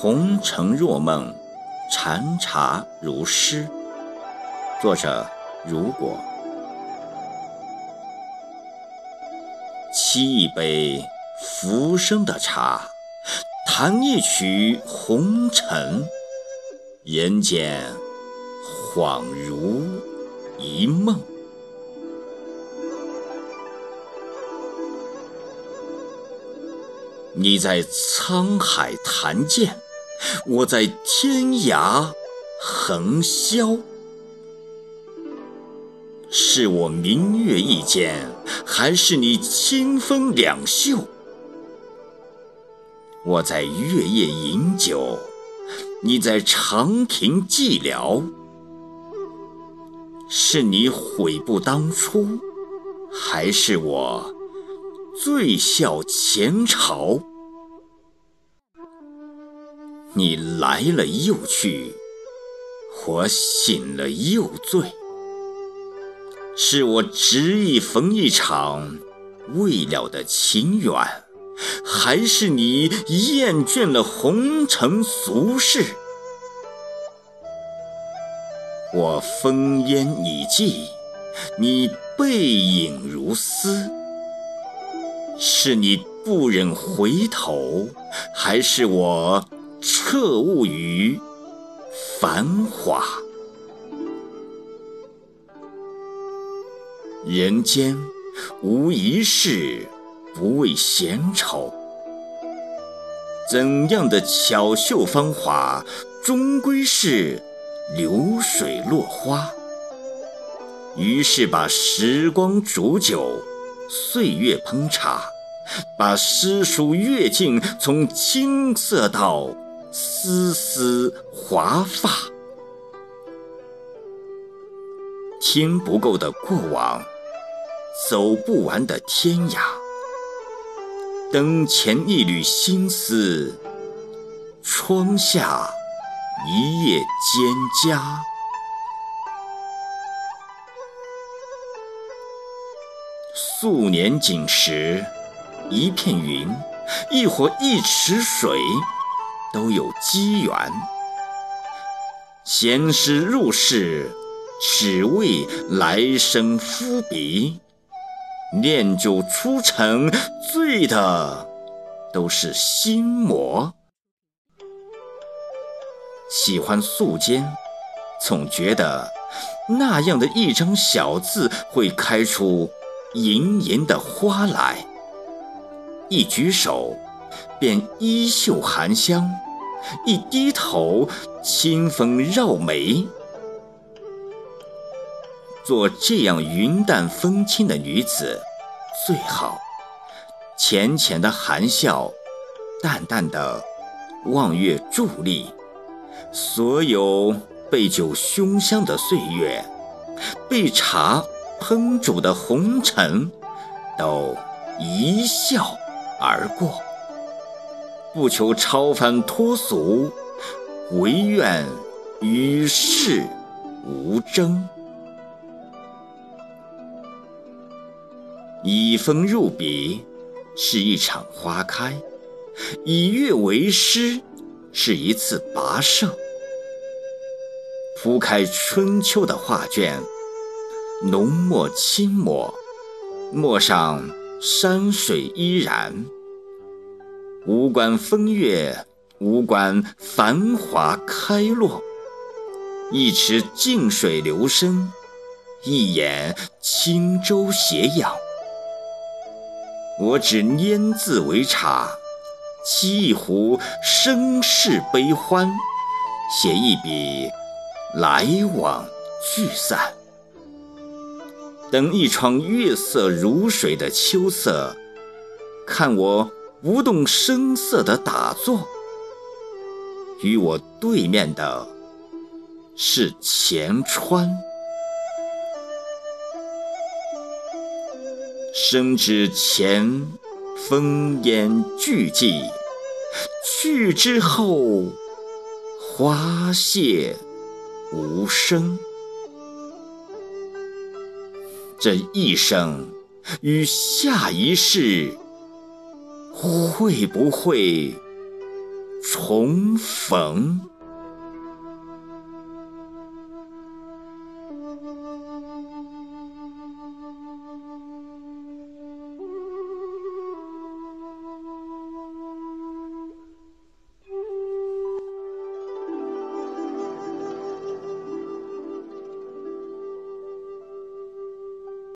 红尘若梦，禅茶如诗。作者：如果。沏一杯浮生的茶，弹一曲红尘，人间恍如一梦。你在沧海弹剑，我在天涯横箫。是我明月一剑，还是你清风两袖？我在月夜饮酒，你在长亭寂寥。是你悔不当初，还是我？醉笑前朝，你来了又去，我醒了又醉。是我执意逢一场未了的情缘，还是你厌倦了红尘俗世？我烽烟已寂，你背影如丝。是你不忍回头，还是我彻悟于繁华？人间无一事不为闲愁，怎样的巧秀芳华，终归是流水落花。于是把时光煮酒。岁月烹茶，把诗书阅尽，从青涩到丝丝华发。听不够的过往，走不完的天涯。灯前一缕心思，窗下一叶蒹葭。素年锦时，一片云，亦或一池水，都有机缘。闲时入世，只为来生夫笔；念酒出尘，醉的都是心魔。喜欢素笺，总觉得那样的一张小字，会开出。盈盈的花来，一举手便衣袖含香，一低头清风绕眉。做这样云淡风轻的女子最好，浅浅的含笑，淡淡的望月伫立，所有被酒熏香的岁月，被茶。烹煮的红尘，都一笑而过。不求超凡脱俗，唯愿与世无争。以风入笔，是一场花开；以月为诗，是一次跋涉。铺开春秋的画卷。浓墨轻抹，墨上山水依然。无关风月，无关繁华开落。一池静水流深，一眼轻舟斜阳。我只拈字为茶，沏一壶生世悲欢，写一笔来往聚散。等一窗月色如水的秋色，看我不动声色的打坐。与我对面的是前川，生之前烽烟俱寂，去之后花谢无声。这一生与下一世，会不会重逢。